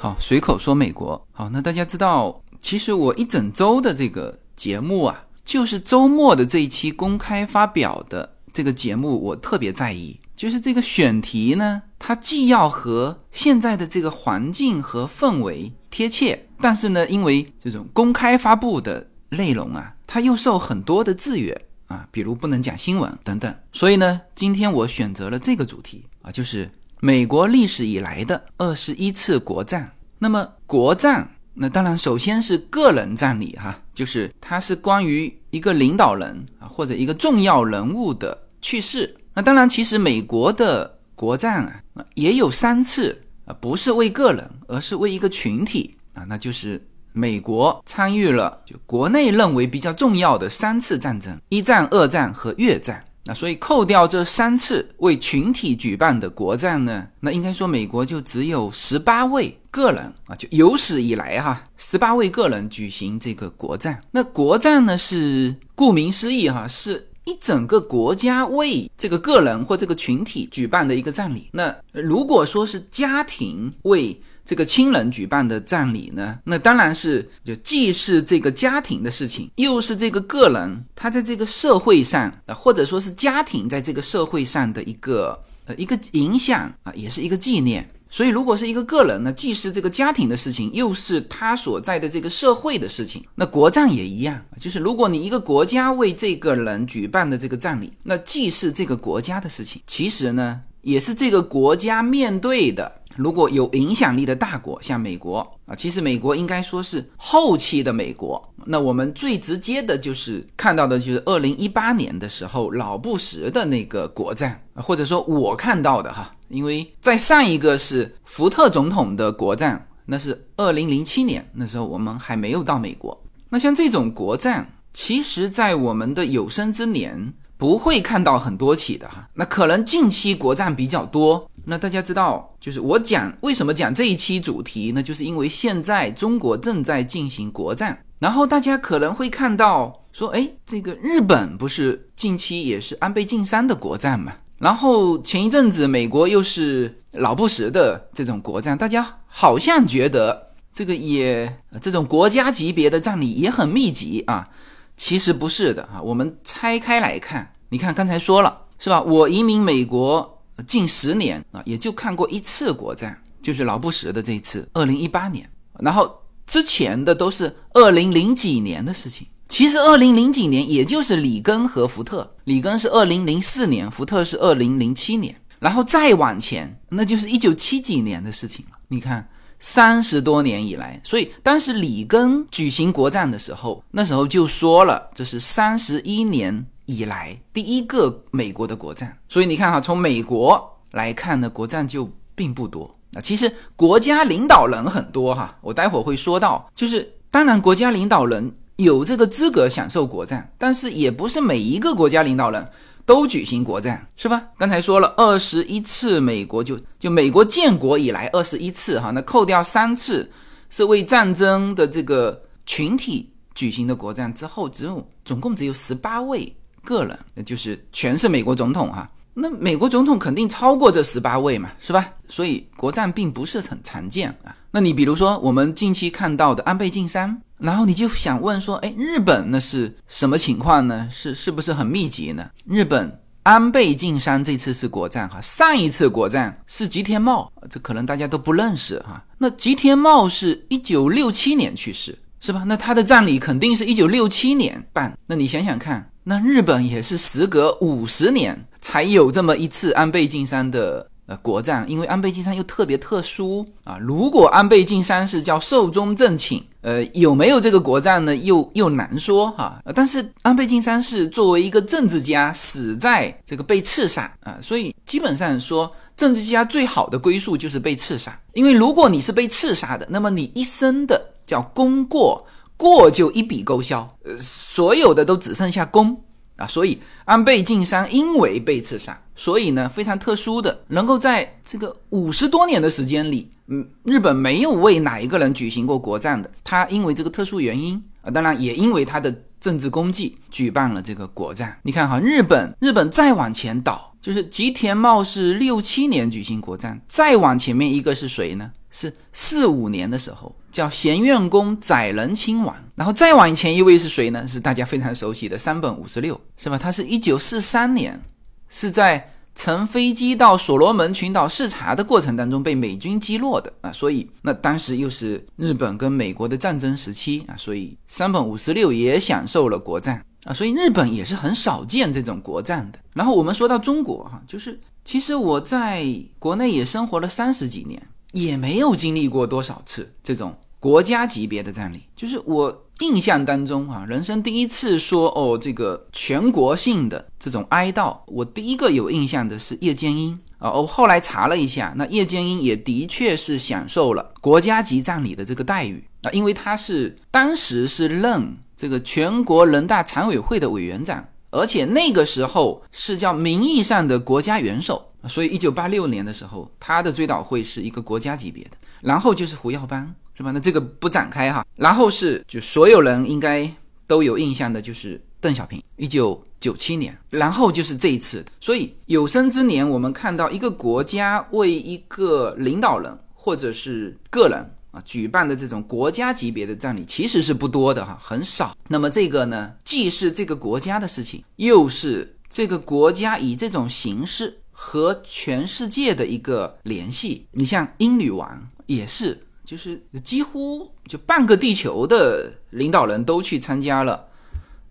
好，随口说美国。好，那大家知道，其实我一整周的这个节目啊，就是周末的这一期公开发表的这个节目，我特别在意，就是这个选题呢，它既要和现在的这个环境和氛围贴切，但是呢，因为这种公开发布的内容啊，它又受很多的制约啊，比如不能讲新闻等等，所以呢，今天我选择了这个主题啊，就是。美国历史以来的二十一次国战，那么国战，那当然首先是个人战例哈，就是它是关于一个领导人啊或者一个重要人物的去世。那当然，其实美国的国战啊也有三次啊，不是为个人，而是为一个群体啊，那就是美国参与了就国内认为比较重要的三次战争：一战、二战和越战。那所以扣掉这三次为群体举办的国战呢，那应该说美国就只有十八位个人啊，就有史以来哈，十八位个人举行这个国战。那国战呢是顾名思义哈，是一整个国家为这个个人或这个群体举办的一个战礼。那如果说是家庭为这个亲人举办的葬礼呢，那当然是就既是这个家庭的事情，又是这个个人他在这个社会上啊，或者说是家庭在这个社会上的一个呃一个影响啊，也是一个纪念。所以，如果是一个个人呢，既是这个家庭的事情，又是他所在的这个社会的事情，那国葬也一样，就是如果你一个国家为这个人举办的这个葬礼，那既是这个国家的事情，其实呢，也是这个国家面对的。如果有影响力的大国，像美国啊，其实美国应该说是后期的美国。那我们最直接的就是看到的就是二零一八年的时候，老布什的那个国战，或者说我看到的哈，因为在上一个是福特总统的国战，那是二零零七年，那时候我们还没有到美国。那像这种国战，其实在我们的有生之年不会看到很多起的哈。那可能近期国战比较多。那大家知道，就是我讲为什么讲这一期主题呢？就是因为现在中国正在进行国战，然后大家可能会看到说，哎，这个日本不是近期也是安倍晋三的国战嘛？然后前一阵子美国又是老布什的这种国战，大家好像觉得这个也这种国家级别的战力也很密集啊，其实不是的啊。我们拆开来看，你看刚才说了是吧？我移民美国。近十年啊，也就看过一次国战，就是老布什的这一次，二零一八年。然后之前的都是二零零几年的事情。其实二零零几年也就是里根和福特，里根是二零零四年，福特是二零零七年。然后再往前，那就是一九七几年的事情了。你看，三十多年以来，所以当时里根举行国战的时候，那时候就说了，这是三十一年。以来第一个美国的国战，所以你看哈，从美国来看呢，国战就并不多。那其实国家领导人很多哈，我待会儿会说到，就是当然国家领导人有这个资格享受国战，但是也不是每一个国家领导人都举行国战，是吧？刚才说了二十一次美国就就美国建国以来二十一次哈，那扣掉三次是为战争的这个群体举行的国战之后，只有总共只有十八位。个人，那就是全是美国总统哈，那美国总统肯定超过这十八位嘛，是吧？所以国战并不是很常见啊。那你比如说我们近期看到的安倍晋三，然后你就想问说，哎，日本那是什么情况呢？是是不是很密集呢？日本安倍晋三这次是国战哈，上一次国战是吉田茂，这可能大家都不认识哈。那吉田茂是一九六七年去世，是吧？那他的葬礼肯定是一九六七年办。那你想想看。那日本也是时隔五十年才有这么一次安倍晋三的呃国战，因为安倍晋三又特别特殊啊。如果安倍晋三是叫寿终正寝，呃，有没有这个国战呢？又又难说哈。但是安倍晋三是作为一个政治家死在这个被刺杀啊，所以基本上说政治家最好的归宿就是被刺杀，因为如果你是被刺杀的，那么你一生的叫功过。过就一笔勾销，呃，所有的都只剩下功啊，所以安倍晋三因为被刺杀，所以呢非常特殊的，能够在这个五十多年的时间里，嗯，日本没有为哪一个人举行过国战的，他因为这个特殊原因啊，当然也因为他的政治功绩，举办了这个国战。你看哈，日本日本再往前倒，就是吉田茂是六七年举行国战，再往前面一个是谁呢？是四五年的时候，叫贤院宫载人亲王。然后再往前一位是谁呢？是大家非常熟悉的山本五十六，是吧？他是一九四三年，是在。乘飞机到所罗门群岛视察的过程当中被美军击落的啊，所以那当时又是日本跟美国的战争时期啊，所以山本五十六也享受了国战啊，所以日本也是很少见这种国战的。然后我们说到中国哈，就是其实我在国内也生活了三十几年，也没有经历过多少次这种国家级别的战例，就是我。印象当中啊，人生第一次说哦，这个全国性的这种哀悼，我第一个有印象的是叶剑英啊。我后来查了一下，那叶剑英也的确是享受了国家级葬礼的这个待遇啊，因为他是当时是任这个全国人大常委会的委员长，而且那个时候是叫名义上的国家元首，所以一九八六年的时候，他的追悼会是一个国家级别的。然后就是胡耀邦。是吧？那这个不展开哈。然后是就所有人应该都有印象的，就是邓小平，一九九七年。然后就是这一次。所以有生之年，我们看到一个国家为一个领导人或者是个人啊举办的这种国家级别的葬礼，其实是不多的哈，很少。那么这个呢，既是这个国家的事情，又是这个国家以这种形式和全世界的一个联系。你像英女王也是。就是几乎就半个地球的领导人都去参加了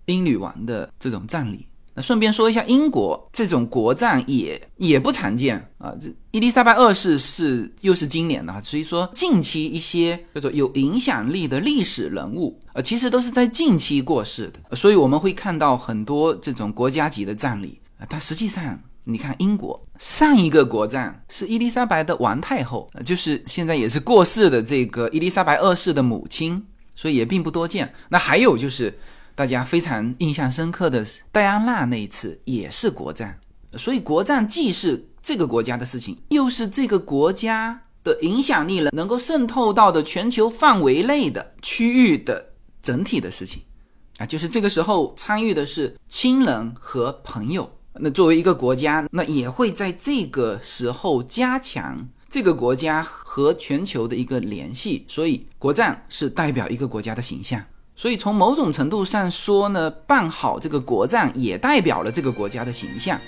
英女王的这种葬礼。那顺便说一下，英国这种国葬也也不常见啊。这伊丽莎白二世是又是今年的哈，所以说近期一些叫做有影响力的历史人物啊，其实都是在近期过世的，所以我们会看到很多这种国家级的葬礼啊，但实际上。你看，英国上一个国葬是伊丽莎白的王太后，就是现在也是过世的这个伊丽莎白二世的母亲，所以也并不多见。那还有就是大家非常印象深刻的是戴安娜那一次也是国葬，所以国葬既是这个国家的事情，又是这个国家的影响力了能够渗透到的全球范围内的区域的整体的事情啊，就是这个时候参与的是亲人和朋友。那作为一个国家，那也会在这个时候加强这个国家和全球的一个联系，所以国战是代表一个国家的形象。所以从某种程度上说呢，办好这个国战也代表了这个国家的形象。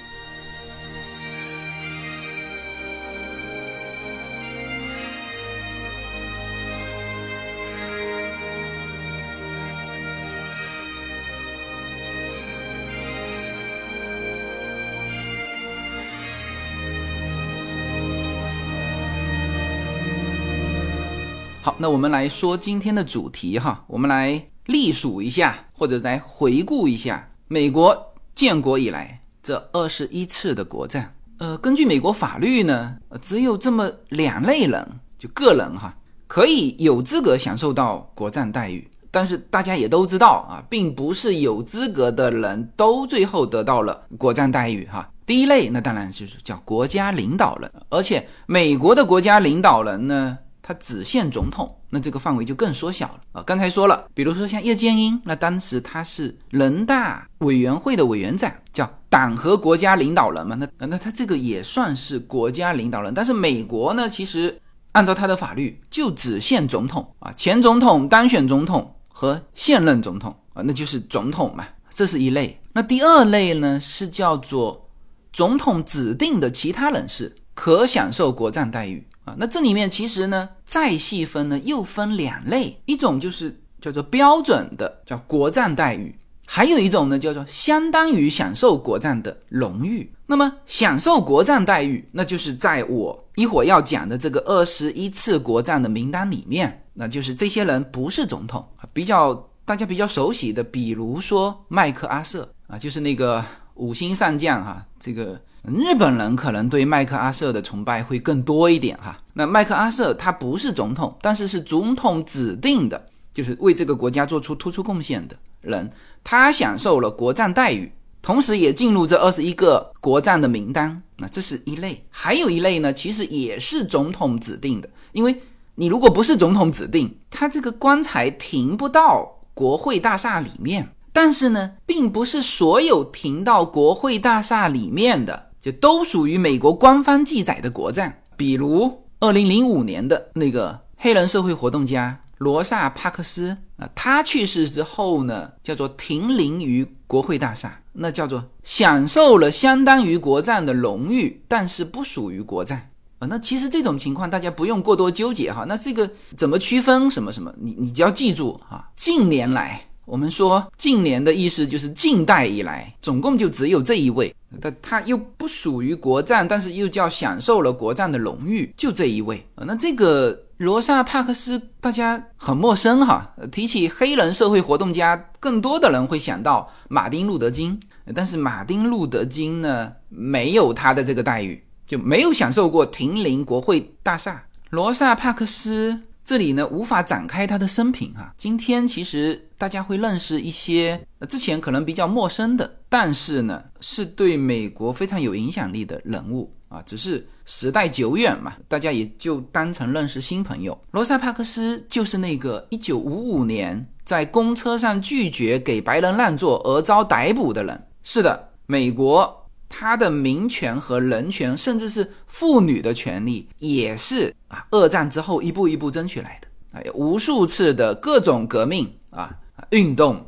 那我们来说今天的主题哈，我们来历数一下，或者来回顾一下美国建国以来这二十一次的国战。呃，根据美国法律呢，只有这么两类人，就个人哈，可以有资格享受到国战待遇。但是大家也都知道啊，并不是有资格的人都最后得到了国战待遇哈。第一类，那当然就是叫国家领导人，而且美国的国家领导人呢。他只限总统，那这个范围就更缩小了啊。刚才说了，比如说像叶剑英，那当时他是人大委员会的委员长，叫党和国家领导人嘛。那那他这个也算是国家领导人。但是美国呢，其实按照他的法律，就只限总统啊，前总统、当选总统和现任总统啊，那就是总统嘛。这是一类。那第二类呢，是叫做总统指定的其他人士可享受国葬待遇。那这里面其实呢，再细分呢，又分两类，一种就是叫做标准的叫国战待遇，还有一种呢叫做相当于享受国战的荣誉。那么享受国战待遇，那就是在我一会儿要讲的这个二十一次国战的名单里面，那就是这些人不是总统，比较大家比较熟悉的，比如说麦克阿瑟啊，就是那个五星上将哈，这个。日本人可能对麦克阿瑟的崇拜会更多一点哈。那麦克阿瑟他不是总统，但是是总统指定的，就是为这个国家做出突出贡献的人，他享受了国战待遇，同时也进入这二十一个国战的名单。那这是一类，还有一类呢，其实也是总统指定的，因为你如果不是总统指定，他这个棺材停不到国会大厦里面。但是呢，并不是所有停到国会大厦里面的就都属于美国官方记载的国葬。比如二零零五年的那个黑人社会活动家罗萨帕克斯啊，他去世之后呢，叫做停灵于国会大厦，那叫做享受了相当于国葬的荣誉，但是不属于国葬。啊，那其实这种情况大家不用过多纠结哈。那这个怎么区分什么什么？你你只要记住哈，近年来我们说近年的意思就是近代以来，总共就只有这一位，他他又不属于国战，但是又叫享受了国战的荣誉，就这一位。那这个罗萨帕克斯大家很陌生哈，提起黑人社会活动家，更多的人会想到马丁路德金，但是马丁路德金呢，没有他的这个待遇。就没有享受过停灵国会大厦。罗萨帕克斯这里呢，无法展开他的生平啊。今天其实大家会认识一些之前可能比较陌生的，但是呢，是对美国非常有影响力的人物啊。只是时代久远嘛，大家也就当成认识新朋友。罗萨帕克斯就是那个1955年在公车上拒绝给白人让座而遭逮捕的人。是的，美国。他的民权和人权，甚至是妇女的权利，也是啊，二战之后一步一步争取来的。哎，无数次的各种革命啊运动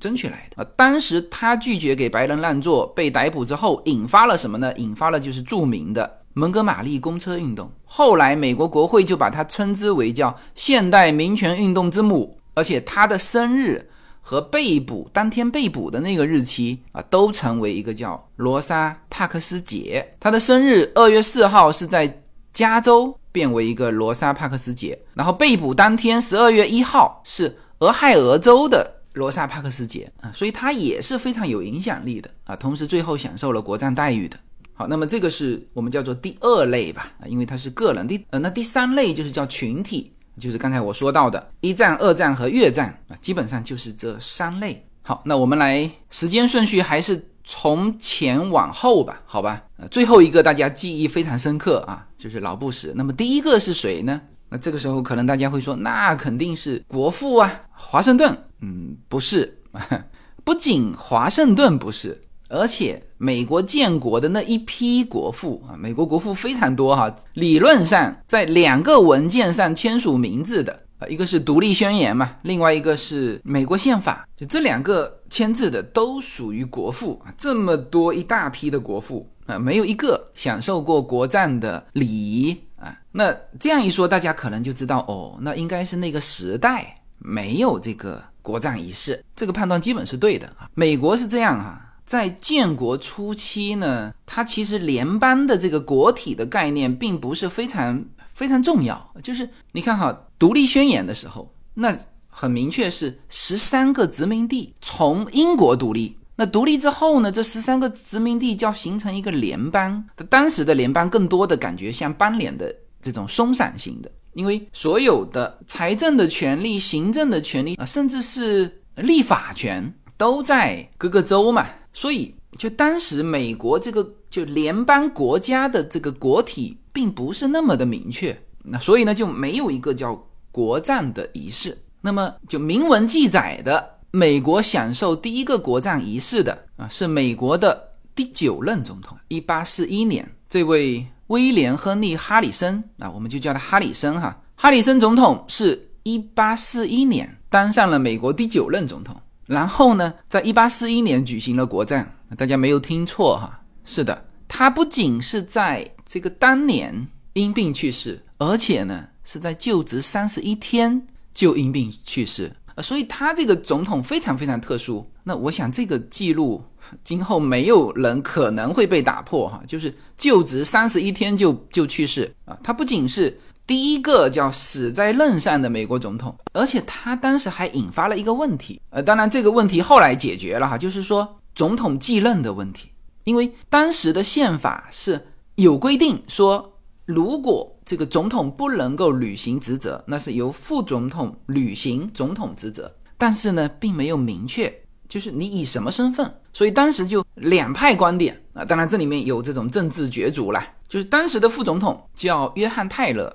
争取来的啊。当时他拒绝给白人让座，被逮捕之后，引发了什么呢？引发了就是著名的蒙哥马利公车运动。后来美国国会就把他称之为叫现代民权运动之母，而且他的生日。和被捕当天被捕的那个日期啊，都成为一个叫罗莎帕克斯节。他的生日二月四号是在加州变为一个罗莎帕克斯节，然后被捕当天十二月一号是俄亥俄州的罗莎帕克斯节啊，所以他也是非常有影响力的啊。同时最后享受了国葬待遇的。好，那么这个是我们叫做第二类吧啊，因为他是个人。第呃，那第三类就是叫群体。就是刚才我说到的一战、二战和越战啊，基本上就是这三类。好，那我们来时间顺序还是从前往后吧，好吧？呃，最后一个大家记忆非常深刻啊，就是老布什。那么第一个是谁呢？那这个时候可能大家会说，那肯定是国父啊，华盛顿。嗯，不是，不仅华盛顿不是。而且，美国建国的那一批国父啊，美国国父非常多哈。理论上，在两个文件上签署名字的啊，一个是独立宣言嘛，另外一个是美国宪法，就这两个签字的都属于国父啊。这么多一大批的国父啊，没有一个享受过国葬的礼仪啊。那这样一说，大家可能就知道哦，那应该是那个时代没有这个国葬仪式。这个判断基本是对的啊。美国是这样哈。在建国初期呢，它其实联邦的这个国体的概念并不是非常非常重要。就是你看哈，独立宣言的时候，那很明确是十三个殖民地从英国独立。那独立之后呢，这十三个殖民地就要形成一个联邦。当时的联邦更多的感觉像邦联的这种松散型的，因为所有的财政的权利、行政的权利啊，甚至是立法权都在各个州嘛。所以，就当时美国这个就联邦国家的这个国体并不是那么的明确，那所以呢就没有一个叫国葬的仪式。那么就明文记载的美国享受第一个国葬仪式的啊，是美国的第九任总统，一八四一年，这位威廉·亨利·哈里森啊，我们就叫他哈里森哈。哈里森总统是一八四一年当上了美国第九任总统。然后呢，在一八四一年举行了国葬，大家没有听错哈，是的，他不仅是在这个当年因病去世，而且呢是在就职三十一天就因病去世，所以他这个总统非常非常特殊。那我想这个记录今后没有人可能会被打破哈，就是就职三十一天就就去世啊，他不仅是。第一个叫死在任上的美国总统，而且他当时还引发了一个问题，呃，当然这个问题后来解决了哈，就是说总统继任的问题，因为当时的宪法是有规定说，如果这个总统不能够履行职责，那是由副总统履行总统职责，但是呢，并没有明确就是你以什么身份，所以当时就两派观点啊，当然这里面有这种政治角逐啦，就是当时的副总统叫约翰泰勒。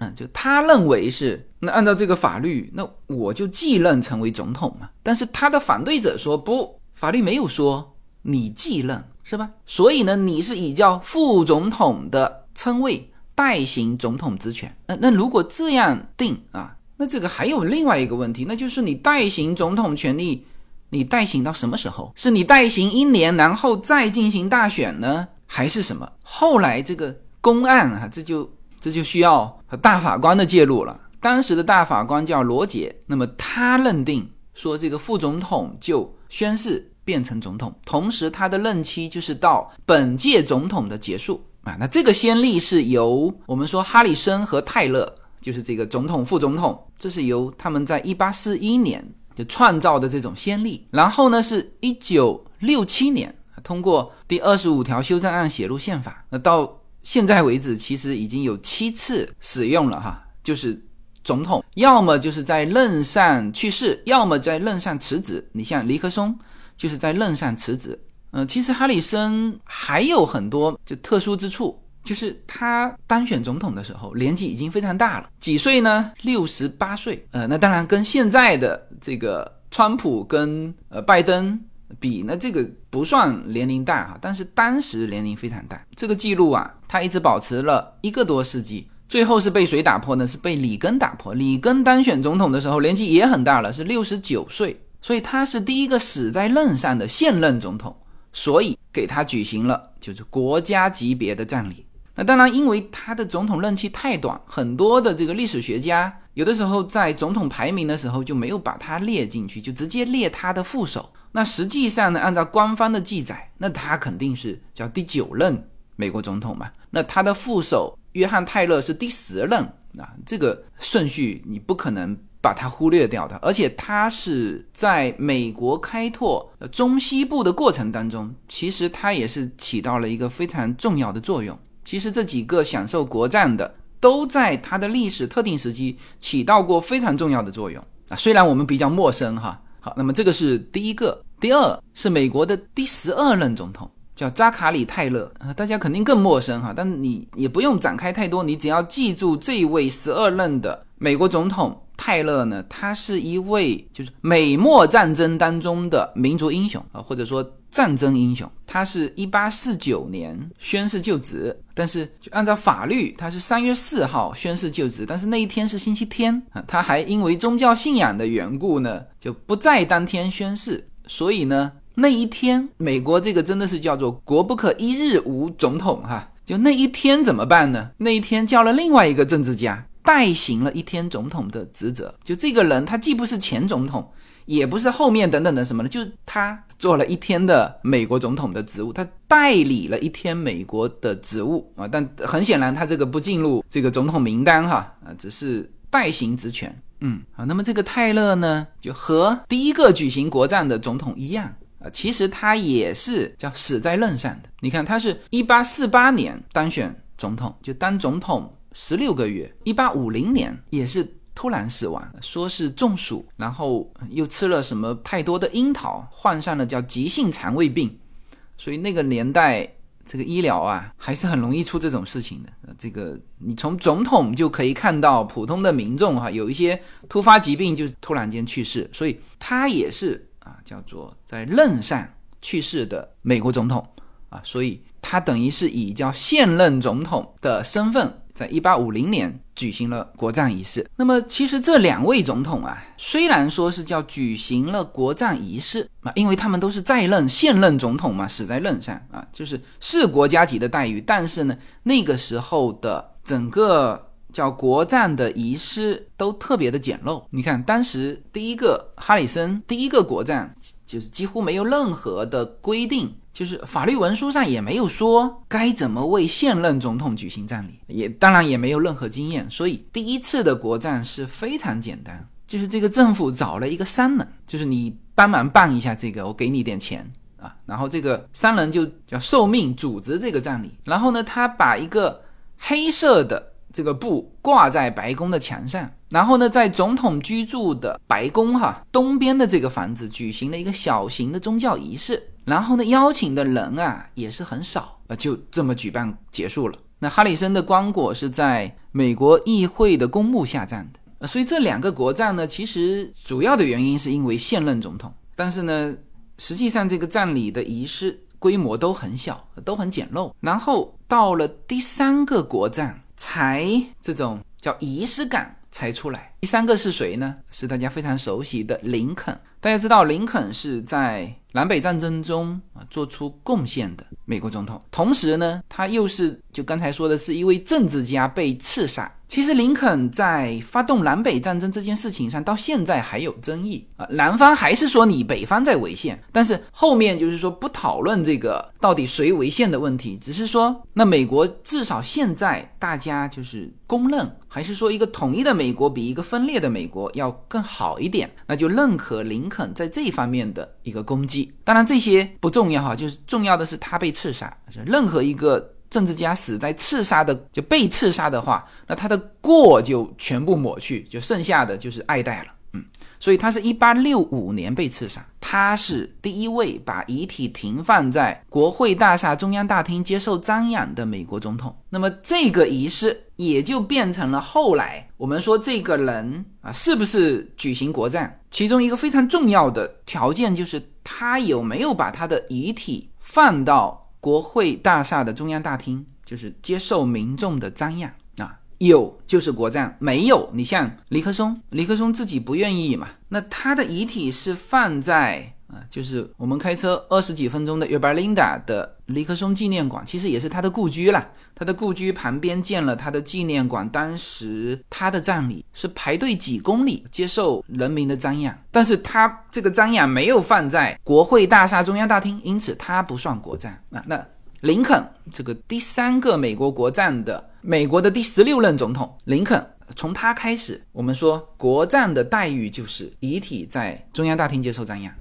嗯，就他认为是那按照这个法律，那我就继任成为总统嘛。但是他的反对者说不，法律没有说你继任是吧？所以呢，你是以叫副总统的称谓代行总统职权。那那如果这样定啊，那这个还有另外一个问题，那就是你代行总统权力，你代行到什么时候？是你代行一年，然后再进行大选呢，还是什么？后来这个公案啊，这就。这就需要和大法官的介入了。当时的大法官叫罗杰，那么他认定说，这个副总统就宣誓变成总统，同时他的任期就是到本届总统的结束啊。那这个先例是由我们说哈里森和泰勒，就是这个总统副总统，这是由他们在一八四一年就创造的这种先例。然后呢，是一九六七年通过第二十五条修正案写入宪法，那到。现在为止，其实已经有七次使用了哈，就是总统要么就是在任上去世，要么在任上辞职。你像尼克松就是在任上辞职。嗯，其实哈里森还有很多就特殊之处，就是他当选总统的时候年纪已经非常大了，几岁呢？六十八岁。呃，那当然跟现在的这个川普跟呃拜登。比那这个不算年龄大哈，但是当时年龄非常大。这个记录啊，他一直保持了一个多世纪，最后是被谁打破呢？是被里根打破。里根当选总统的时候年纪也很大了，是六十九岁，所以他是第一个死在任上的现任总统，所以给他举行了就是国家级别的葬礼。那当然，因为他的总统任期太短，很多的这个历史学家有的时候在总统排名的时候就没有把他列进去，就直接列他的副手。那实际上呢，按照官方的记载，那他肯定是叫第九任美国总统嘛。那他的副手约翰泰勒是第十任啊，这个顺序你不可能把它忽略掉的。而且他是在美国开拓中西部的过程当中，其实他也是起到了一个非常重要的作用。其实这几个享受国战的，都在他的历史特定时期起到过非常重要的作用啊。虽然我们比较陌生哈。好，那么这个是第一个，第二是美国的第十二任总统，叫扎卡里泰勒啊，大家肯定更陌生哈，但你也不用展开太多，你只要记住这位十二任的美国总统。泰勒呢，他是一位就是美墨战争当中的民族英雄啊，或者说战争英雄。他是一八四九年宣誓就职，但是就按照法律，他是三月四号宣誓就职，但是那一天是星期天啊，他还因为宗教信仰的缘故呢，就不在当天宣誓。所以呢，那一天美国这个真的是叫做国不可一日无总统哈，就那一天怎么办呢？那一天叫了另外一个政治家。代行了一天总统的职责，就这个人，他既不是前总统，也不是后面等等的什么的，就他做了一天的美国总统的职务，他代理了一天美国的职务啊。但很显然，他这个不进入这个总统名单哈啊，只是代行职权。嗯，好，那么这个泰勒呢，就和第一个举行国葬的总统一样啊，其实他也是叫死在任上的。你看，他是一八四八年当选总统，就当总统。十六个月，一八五零年也是突然死亡，说是中暑，然后又吃了什么太多的樱桃，患上了叫急性肠胃病，所以那个年代这个医疗啊还是很容易出这种事情的。这个你从总统就可以看到，普通的民众哈有一些突发疾病就突然间去世，所以他也是啊叫做在任上去世的美国总统啊，所以他等于是以叫现任总统的身份。在一八五零年举行了国葬仪式。那么，其实这两位总统啊，虽然说是叫举行了国葬仪式啊，因为他们都是在任现任总统嘛，死在任上啊，就是是国家级的待遇。但是呢，那个时候的整个叫国葬的仪式都特别的简陋。你看，当时第一个哈里森第一个国葬就是几乎没有任何的规定。就是法律文书上也没有说该怎么为现任总统举行葬礼，也当然也没有任何经验，所以第一次的国葬是非常简单，就是这个政府找了一个商人，就是你帮忙办一下这个，我给你点钱啊，然后这个商人就叫受命组织这个葬礼，然后呢，他把一个黑色的这个布挂在白宫的墙上，然后呢，在总统居住的白宫哈东边的这个房子举行了一个小型的宗教仪式。然后呢，邀请的人啊也是很少啊，就这么举办结束了那哈里森的棺椁是在美国议会的公墓下葬的。所以这两个国葬呢，其实主要的原因是因为现任总统，但是呢，实际上这个葬礼的仪式规模都很小，都很简陋。然后到了第三个国葬，才这种叫仪式感才出来。第三个是谁呢？是大家非常熟悉的林肯。大家知道，林肯是在南北战争中啊做出贡献的美国总统，同时呢，他又是就刚才说的是一位政治家被刺杀。其实林肯在发动南北战争这件事情上，到现在还有争议啊。南方还是说你北方在违宪，但是后面就是说不讨论这个到底谁违宪的问题，只是说那美国至少现在大家就是公认，还是说一个统一的美国比一个分裂的美国要更好一点，那就认可林肯在这方面的一个功绩。当然这些不重要哈，就是重要的是他被刺杀，任何一个。政治家死在刺杀的就被刺杀的话，那他的过就全部抹去，就剩下的就是爱戴了。嗯，所以他是一八六五年被刺杀，他是第一位把遗体停放在国会大厦中央大厅接受瞻仰的美国总统。那么这个仪式也就变成了后来我们说这个人啊是不是举行国葬，其中一个非常重要的条件就是他有没有把他的遗体放到。国会大厦的中央大厅就是接受民众的瞻仰啊，有就是国葬，没有你像尼克松，尼克松自己不愿意嘛，那他的遗体是放在啊，就是我们开车二十几分钟的约巴林达的尼克松纪念馆，其实也是他的故居了。他的故居旁边建了他的纪念馆，当时他的葬礼是排队几公里接受人民的瞻仰，但是他这个瞻仰没有放在国会大厦中央大厅，因此他不算国葬啊。那林肯这个第三个美国国葬的美国的第十六任总统林肯，从他开始，我们说国葬的待遇就是遗体在中央大厅接受瞻仰。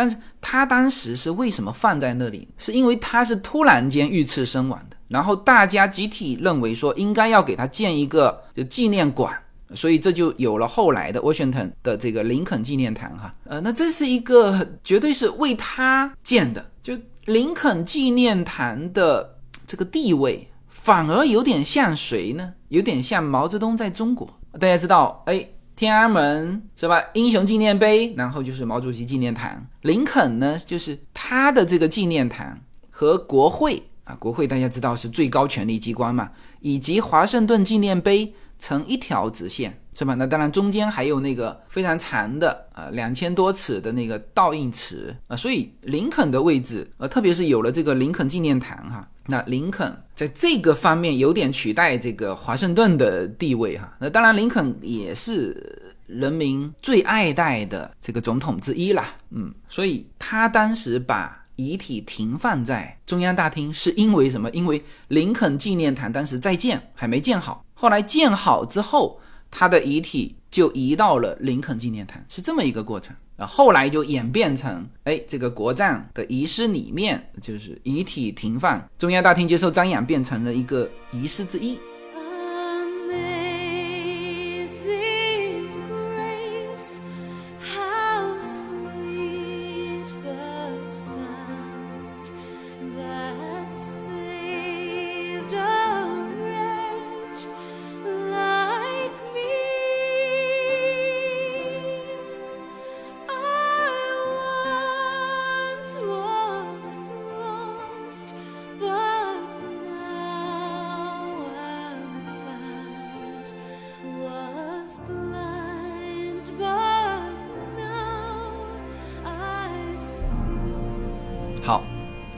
但是他当时是为什么放在那里？是因为他是突然间遇刺身亡的，然后大家集体认为说应该要给他建一个就纪念馆，所以这就有了后来的 Washington 的这个林肯纪念堂哈。呃，那这是一个绝对是为他建的，就林肯纪念堂的这个地位，反而有点像谁呢？有点像毛泽东在中国。大家知道，哎。天安门是吧？英雄纪念碑，然后就是毛主席纪念堂。林肯呢，就是他的这个纪念堂和国会啊，国会大家知道是最高权力机关嘛，以及华盛顿纪念碑成一条直线，是吧？那当然中间还有那个非常长的呃，两千多尺的那个倒映池啊，所以林肯的位置呃，特别是有了这个林肯纪念堂哈。那林肯在这个方面有点取代这个华盛顿的地位哈。那当然，林肯也是人民最爱戴的这个总统之一啦。嗯，所以他当时把遗体停放在中央大厅，是因为什么？因为林肯纪念堂当时在建，还没建好。后来建好之后，他的遗体就移到了林肯纪念堂，是这么一个过程啊。后来就演变成，哎，这个国葬的仪式里面，就是遗体停放，中央大厅接受瞻仰，变成了一个仪式之一。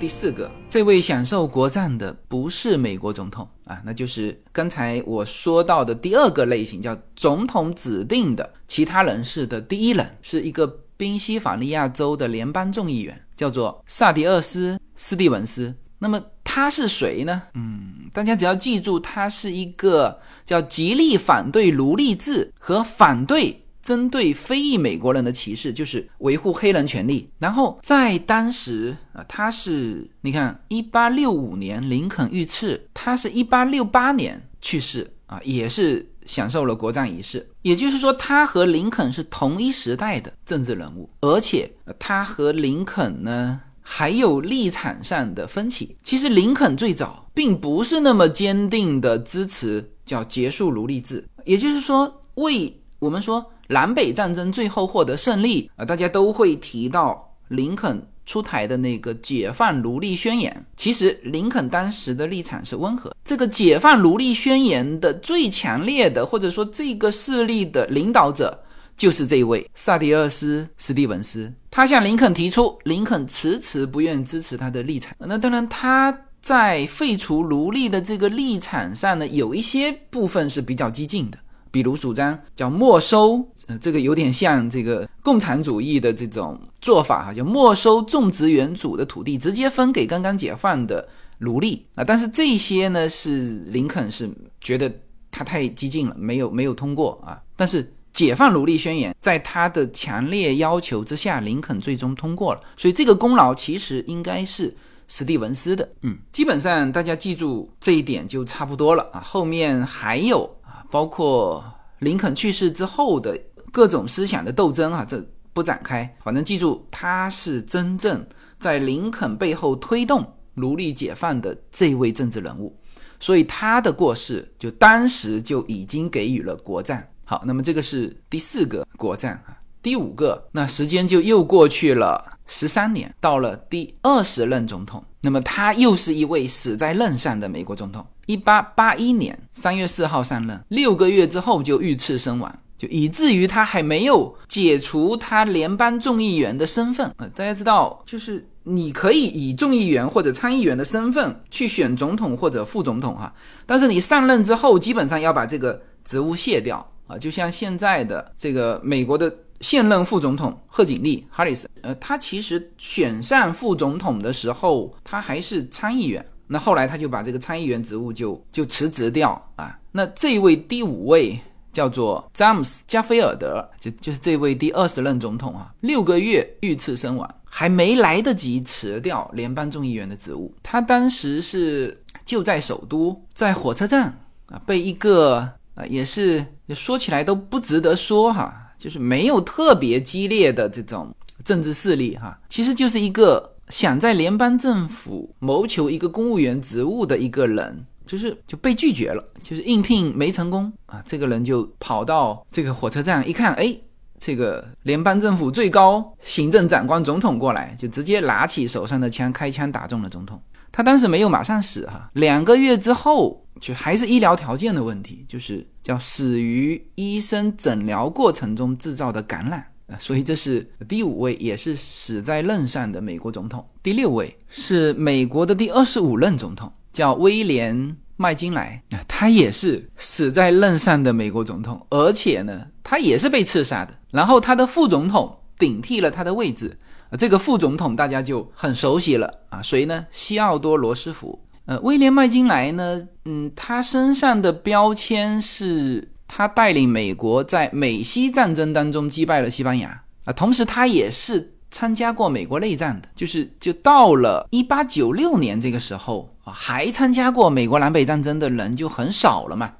第四个，这位享受国葬的不是美国总统啊，那就是刚才我说到的第二个类型，叫总统指定的其他人士的第一人，是一个宾夕法尼亚州的联邦众议员，叫做萨迪厄斯·斯蒂文斯。那么他是谁呢？嗯，大家只要记住，他是一个叫极力反对奴隶制和反对。针对非裔美国人的歧视，就是维护黑人权利。然后在当时啊，他是你看，一八六五年林肯遇刺，他是一八六八年去世啊，也是享受了国葬仪式。也就是说，他和林肯是同一时代的政治人物，而且他和林肯呢还有立场上的分歧。其实林肯最早并不是那么坚定的支持叫结束奴隶制，也就是说，为我们说南北战争最后获得胜利啊，大家都会提到林肯。出台的那个解放奴隶宣言，其实林肯当时的立场是温和。这个解放奴隶宣言的最强烈的，或者说这个势力的领导者，就是这位萨迪厄斯·史蒂文斯。他向林肯提出，林肯迟迟不愿支持他的立场。那当然，他在废除奴隶的这个立场上呢，有一些部分是比较激进的。比如主张叫没收，呃，这个有点像这个共产主义的这种做法哈，叫没收种植园主的土地，直接分给刚刚解放的奴隶啊。但是这些呢，是林肯是觉得他太激进了，没有没有通过啊。但是解放奴隶宣言在他的强烈要求之下，林肯最终通过了，所以这个功劳其实应该是史蒂文斯的。嗯，基本上大家记住这一点就差不多了啊。后面还有。包括林肯去世之后的各种思想的斗争啊，这不展开。反正记住，他是真正在林肯背后推动奴隶解放的这位政治人物，所以他的过世就当时就已经给予了国葬。好，那么这个是第四个国葬啊，第五个，那时间就又过去了十三年，到了第二十任总统，那么他又是一位死在任上的美国总统。一八八一年三月四号上任，六个月之后就遇刺身亡，就以至于他还没有解除他联邦众议员的身份。呃，大家知道，就是你可以以众议员或者参议员的身份去选总统或者副总统哈，但是你上任之后，基本上要把这个职务卸掉啊。就像现在的这个美国的现任副总统贺锦丽哈里斯呃，他其实选上副总统的时候，他还是参议员。那后来他就把这个参议员职务就就辞职掉啊。那这位第五位叫做詹姆斯·加菲尔德，就就是这位第二十任总统啊，六个月遇刺身亡，还没来得及辞掉联邦众议员的职务。他当时是就在首都，在火车站啊，被一个啊，也是说起来都不值得说哈，就是没有特别激烈的这种政治势力哈，其实就是一个。想在联邦政府谋求一个公务员职务的一个人，就是就被拒绝了，就是应聘没成功啊。这个人就跑到这个火车站一看，哎，这个联邦政府最高行政长官总统过来，就直接拿起手上的枪开枪打中了总统。他当时没有马上死哈，两个月之后就还是医疗条件的问题，就是叫死于医生诊疗过程中制造的感染。所以这是第五位，也是死在任上的美国总统。第六位是美国的第二十五任总统，叫威廉麦金莱啊，他也是死在任上的美国总统，而且呢，他也是被刺杀的。然后他的副总统顶替了他的位置，这个副总统大家就很熟悉了啊，谁呢？西奥多·罗斯福。呃，威廉麦金莱呢，嗯，他身上的标签是。他带领美国在美西战争当中击败了西班牙啊，同时他也是参加过美国内战的，就是就到了一八九六年这个时候啊，还参加过美国南北战争的人就很少了嘛。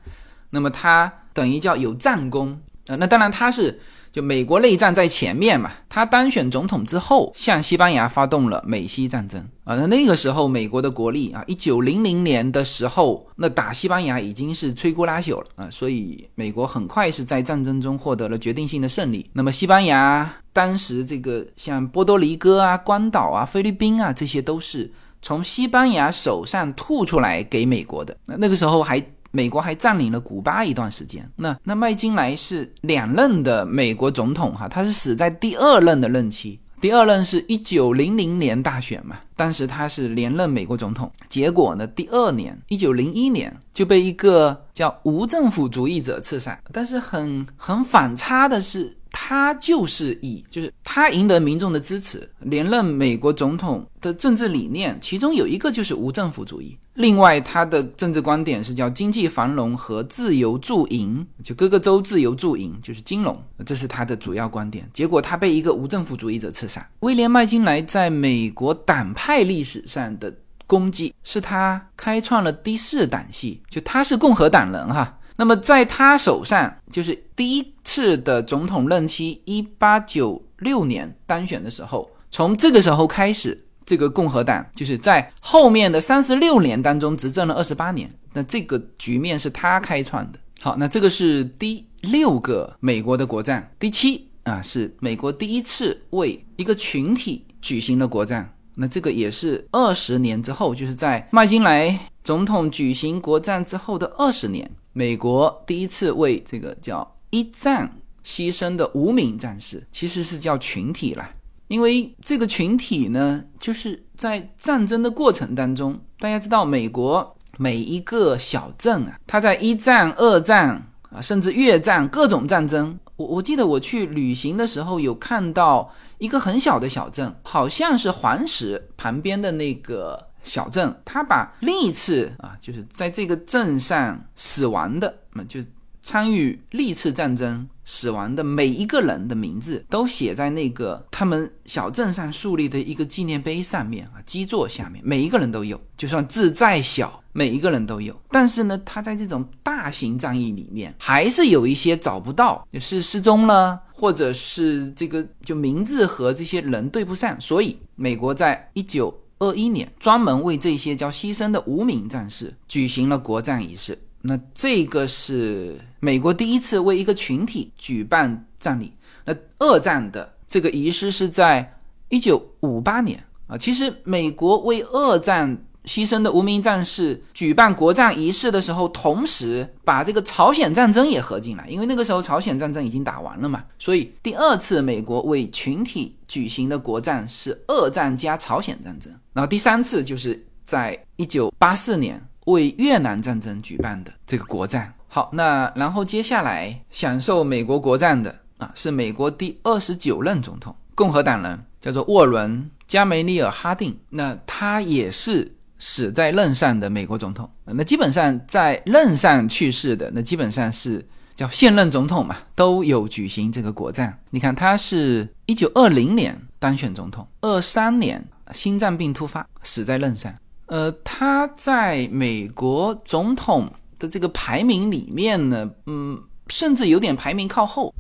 那么他等于叫有战功啊，那当然他是。就美国内战在前面嘛，他当选总统之后，向西班牙发动了美西战争啊。那那个时候，美国的国力啊，一九零零年的时候，那打西班牙已经是摧枯拉朽了啊。所以美国很快是在战争中获得了决定性的胜利。那么西班牙当时这个像波多黎各啊、关岛啊、菲律宾啊，这些都是从西班牙手上吐出来给美国的。那那个时候还。美国还占领了古巴一段时间。那那麦金莱是两任的美国总统哈，他是死在第二任的任期。第二任是一九零零年大选嘛，当时他是连任美国总统。结果呢，第二年一九零一年就被一个叫无政府主义者刺杀。但是很很反差的是。他就是以，就是他赢得民众的支持，连任美国总统的政治理念，其中有一个就是无政府主义。另外，他的政治观点是叫经济繁荣和自由驻营，就各个州自由驻营，就是金融，这是他的主要观点。结果他被一个无政府主义者刺杀。威廉麦金莱在美国党派历史上的功绩，是他开创了第四党系，就他是共和党人哈。那么在他手上，就是第一次的总统任期，一八九六年当选的时候，从这个时候开始，这个共和党就是在后面的三十六年当中执政了二十八年，那这个局面是他开创的。好，那这个是第六个美国的国战，第七啊是美国第一次为一个群体举行的国战，那这个也是二十年之后，就是在麦金莱总统举行国战之后的二十年，美国第一次为这个叫一战牺牲的无名战士，其实是叫群体了。因为这个群体呢，就是在战争的过程当中，大家知道，美国每一个小镇啊，它在一战、二战啊，甚至越战各种战争，我我记得我去旅行的时候有看到一个很小的小镇，好像是黄石旁边的那个小镇，他把历次啊，就是在这个镇上死亡的，那就参与历次战争。死亡的每一个人的名字都写在那个他们小镇上树立的一个纪念碑上面啊，基座下面，每一个人都有。就算字再小，每一个人都有。但是呢，他在这种大型战役里面，还是有一些找不到，就是失踪了，或者是这个就名字和这些人对不上。所以，美国在一九二一年专门为这些叫牺牲的无名战士举行了国葬仪式。那这个是美国第一次为一个群体举办葬礼。那二战的这个仪式是在一九五八年啊。其实美国为二战牺牲的无名战士举办国葬仪式的时候，同时把这个朝鲜战争也合进来，因为那个时候朝鲜战争已经打完了嘛。所以第二次美国为群体举行的国葬是二战加朝鲜战争。然后第三次就是在一九八四年。为越南战争举办的这个国战，好，那然后接下来享受美国国战的啊，是美国第二十九任总统，共和党人，叫做沃伦·加梅利尔·哈定，那他也是死在任上的美国总统。那基本上在任上去世的，那基本上是叫现任总统嘛，都有举行这个国战。你看，他是一九二零年当选总统，二三年心脏病突发，死在任上。呃，他在美国总统的这个排名里面呢，嗯，甚至有点排名靠后，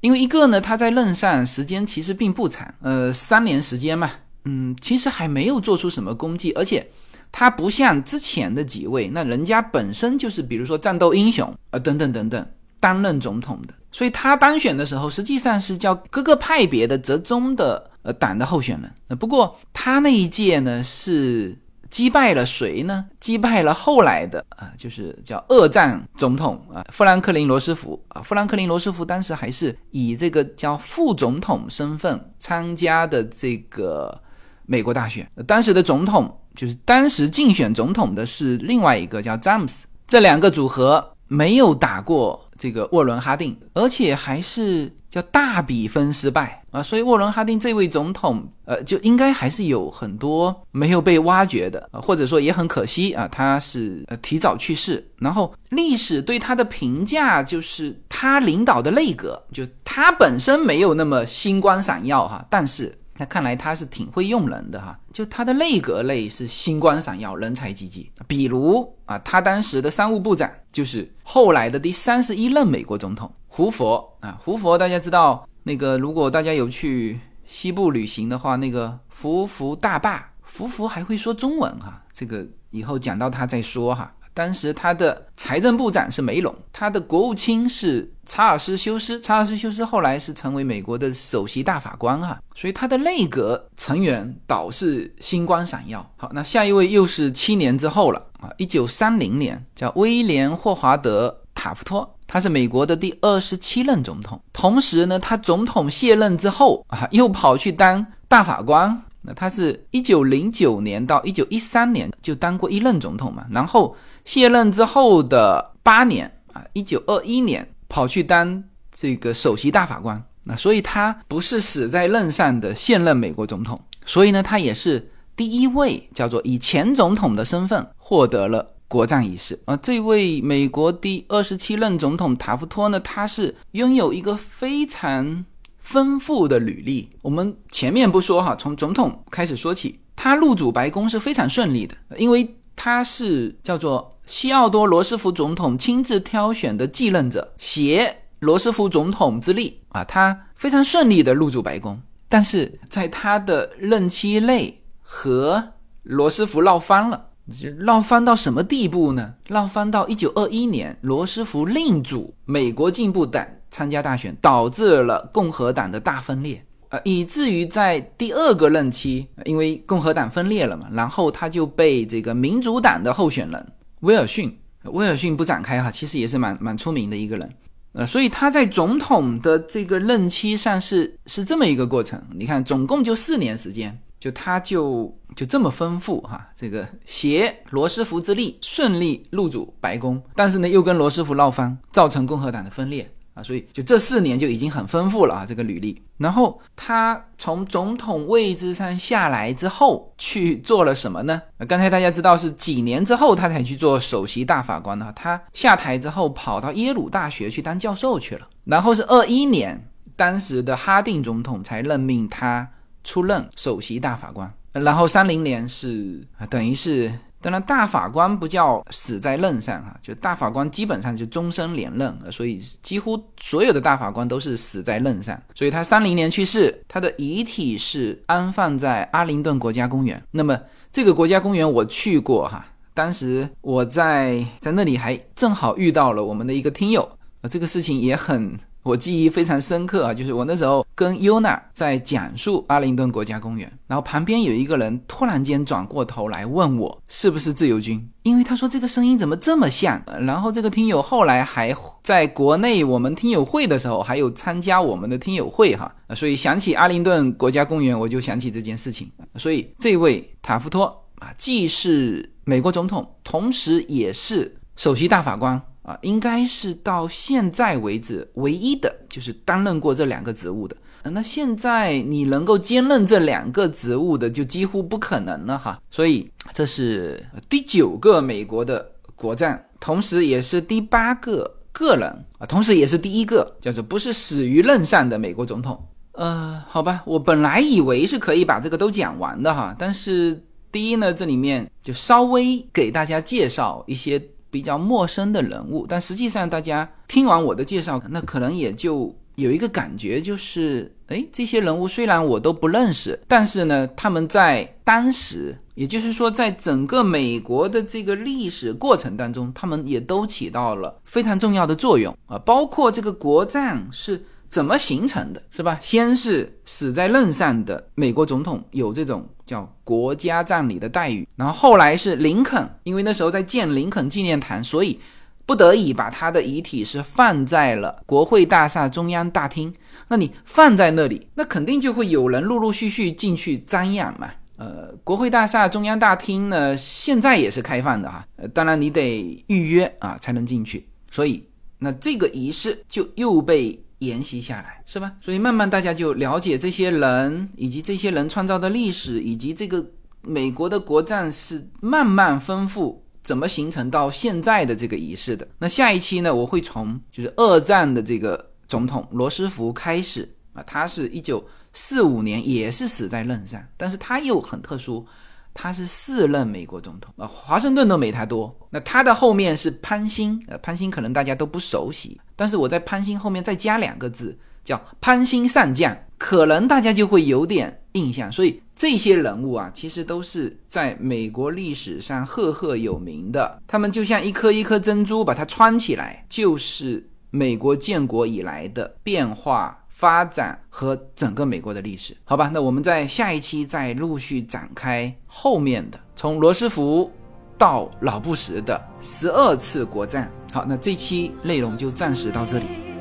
因为一个呢，他在任上时间其实并不长，呃，三年时间嘛，嗯，其实还没有做出什么功绩，而且他不像之前的几位，那人家本身就是比如说战斗英雄啊，等等等等，担任总统的，所以他当选的时候实际上是叫各个派别的折中的呃党的候选人，不过他那一届呢是。击败了谁呢？击败了后来的啊，就是叫二战总统啊，富兰克林·罗斯福啊。富兰克林·罗斯福当时还是以这个叫副总统身份参加的这个美国大选。当时的总统就是当时竞选总统的是另外一个叫詹姆斯。这两个组合没有打过这个沃伦·哈定，而且还是。叫大比分失败啊，所以沃伦哈丁这位总统，呃，就应该还是有很多没有被挖掘的，或者说也很可惜啊，他是呃提早去世。然后历史对他的评价就是他领导的内阁，就他本身没有那么星光闪耀哈，但是。那看来他是挺会用人的哈，就他的内阁内是星光闪耀，人才济济。比如啊，他当时的商务部长就是后来的第三十一任美国总统胡佛啊。胡佛大家知道，那个如果大家有去西部旅行的话，那个福福大坝，福福还会说中文哈，这个以后讲到他再说哈。当时他的财政部长是梅隆，他的国务卿是查尔斯休斯。查尔斯休斯后来是成为美国的首席大法官哈，所以他的内阁成员倒是星光闪耀。好，那下一位又是七年之后了啊，一九三零年，叫威廉霍华德塔夫托，他是美国的第二十七任总统。同时呢，他总统卸任之后啊，又跑去当大法官。那他是一九零九年到一九一三年就当过一任总统嘛，然后。卸任之后的八年啊，一九二一年跑去当这个首席大法官，那所以他不是死在任上的现任美国总统，所以呢，他也是第一位叫做以前总统的身份获得了国葬仪式啊。这位美国第二十七任总统塔夫托呢，他是拥有一个非常丰富的履历。我们前面不说哈，从总统开始说起，他入主白宫是非常顺利的，因为他是叫做。西奥多·罗斯福总统亲自挑选的继任者，携罗斯福总统之力啊，他非常顺利的入主白宫。但是在他的任期内，和罗斯福闹翻了。闹翻到什么地步呢？闹翻到一九二一年，罗斯福另组美国进步党参加大选，导致了共和党的大分裂，呃，以至于在第二个任期，因为共和党分裂了嘛，然后他就被这个民主党的候选人威尔逊，威尔逊不展开哈，其实也是蛮蛮出名的一个人，呃，所以他在总统的这个任期上是是这么一个过程，你看，总共就四年时间。就他就就这么丰富哈，这个携罗斯福之力顺利入主白宫，但是呢又跟罗斯福闹翻，造成共和党的分裂。啊，所以就这四年就已经很丰富了啊这个履历。然后他从总统位置上下来之后去做了什么呢？刚才大家知道是几年之后他才去做首席大法官的，他下台之后跑到耶鲁大学去当教授去了，然后是二一年，当时的哈定总统才任命他。出任首席大法官，然后三零年是等于是，当然大法官不叫死在任上哈，就大法官基本上就终身连任，所以几乎所有的大法官都是死在任上。所以他三零年去世，他的遗体是安放在阿灵顿国家公园。那么这个国家公园我去过哈，当时我在在那里还正好遇到了我们的一个听友，啊，这个事情也很。我记忆非常深刻啊，就是我那时候跟尤娜在讲述阿灵顿国家公园，然后旁边有一个人突然间转过头来问我是不是自由军，因为他说这个声音怎么这么像。然后这个听友后来还在国内我们听友会的时候，还有参加我们的听友会哈，所以想起阿灵顿国家公园，我就想起这件事情。所以这位塔夫托啊，既是美国总统，同时也是首席大法官。啊，应该是到现在为止唯一的就是担任过这两个职务的。那现在你能够兼任这两个职务的，就几乎不可能了哈。所以这是第九个美国的国战，同时也是第八个个人啊，同时也是第一个叫做不是死于任上的美国总统。呃，好吧，我本来以为是可以把这个都讲完的哈，但是第一呢，这里面就稍微给大家介绍一些。比较陌生的人物，但实际上大家听完我的介绍，那可能也就有一个感觉，就是，哎，这些人物虽然我都不认识，但是呢，他们在当时，也就是说，在整个美国的这个历史过程当中，他们也都起到了非常重要的作用啊，包括这个国葬是。怎么形成的，是吧？先是死在任上的美国总统有这种叫国家葬礼的待遇，然后后来是林肯，因为那时候在建林肯纪念堂，所以不得已把他的遗体是放在了国会大厦中央大厅。那你放在那里，那肯定就会有人陆陆续续进去瞻仰嘛。呃，国会大厦中央大厅呢，现在也是开放的哈，呃，当然你得预约啊才能进去。所以那这个仪式就又被。沿袭下来是吧？所以慢慢大家就了解这些人，以及这些人创造的历史，以及这个美国的国战是慢慢丰富，怎么形成到现在的这个仪式的。那下一期呢，我会从就是二战的这个总统罗斯福开始啊，他是一九四五年也是死在任上，但是他又很特殊。他是四任美国总统啊，华盛顿都没他多。那他的后面是潘兴，呃，潘兴可能大家都不熟悉，但是我在潘兴后面再加两个字，叫潘兴上将，可能大家就会有点印象。所以这些人物啊，其实都是在美国历史上赫赫有名的。他们就像一颗一颗珍珠，把它穿起来，就是美国建国以来的变化。发展和整个美国的历史，好吧，那我们在下一期再陆续展开后面的，从罗斯福到老布什的十二次国战。好，那这期内容就暂时到这里。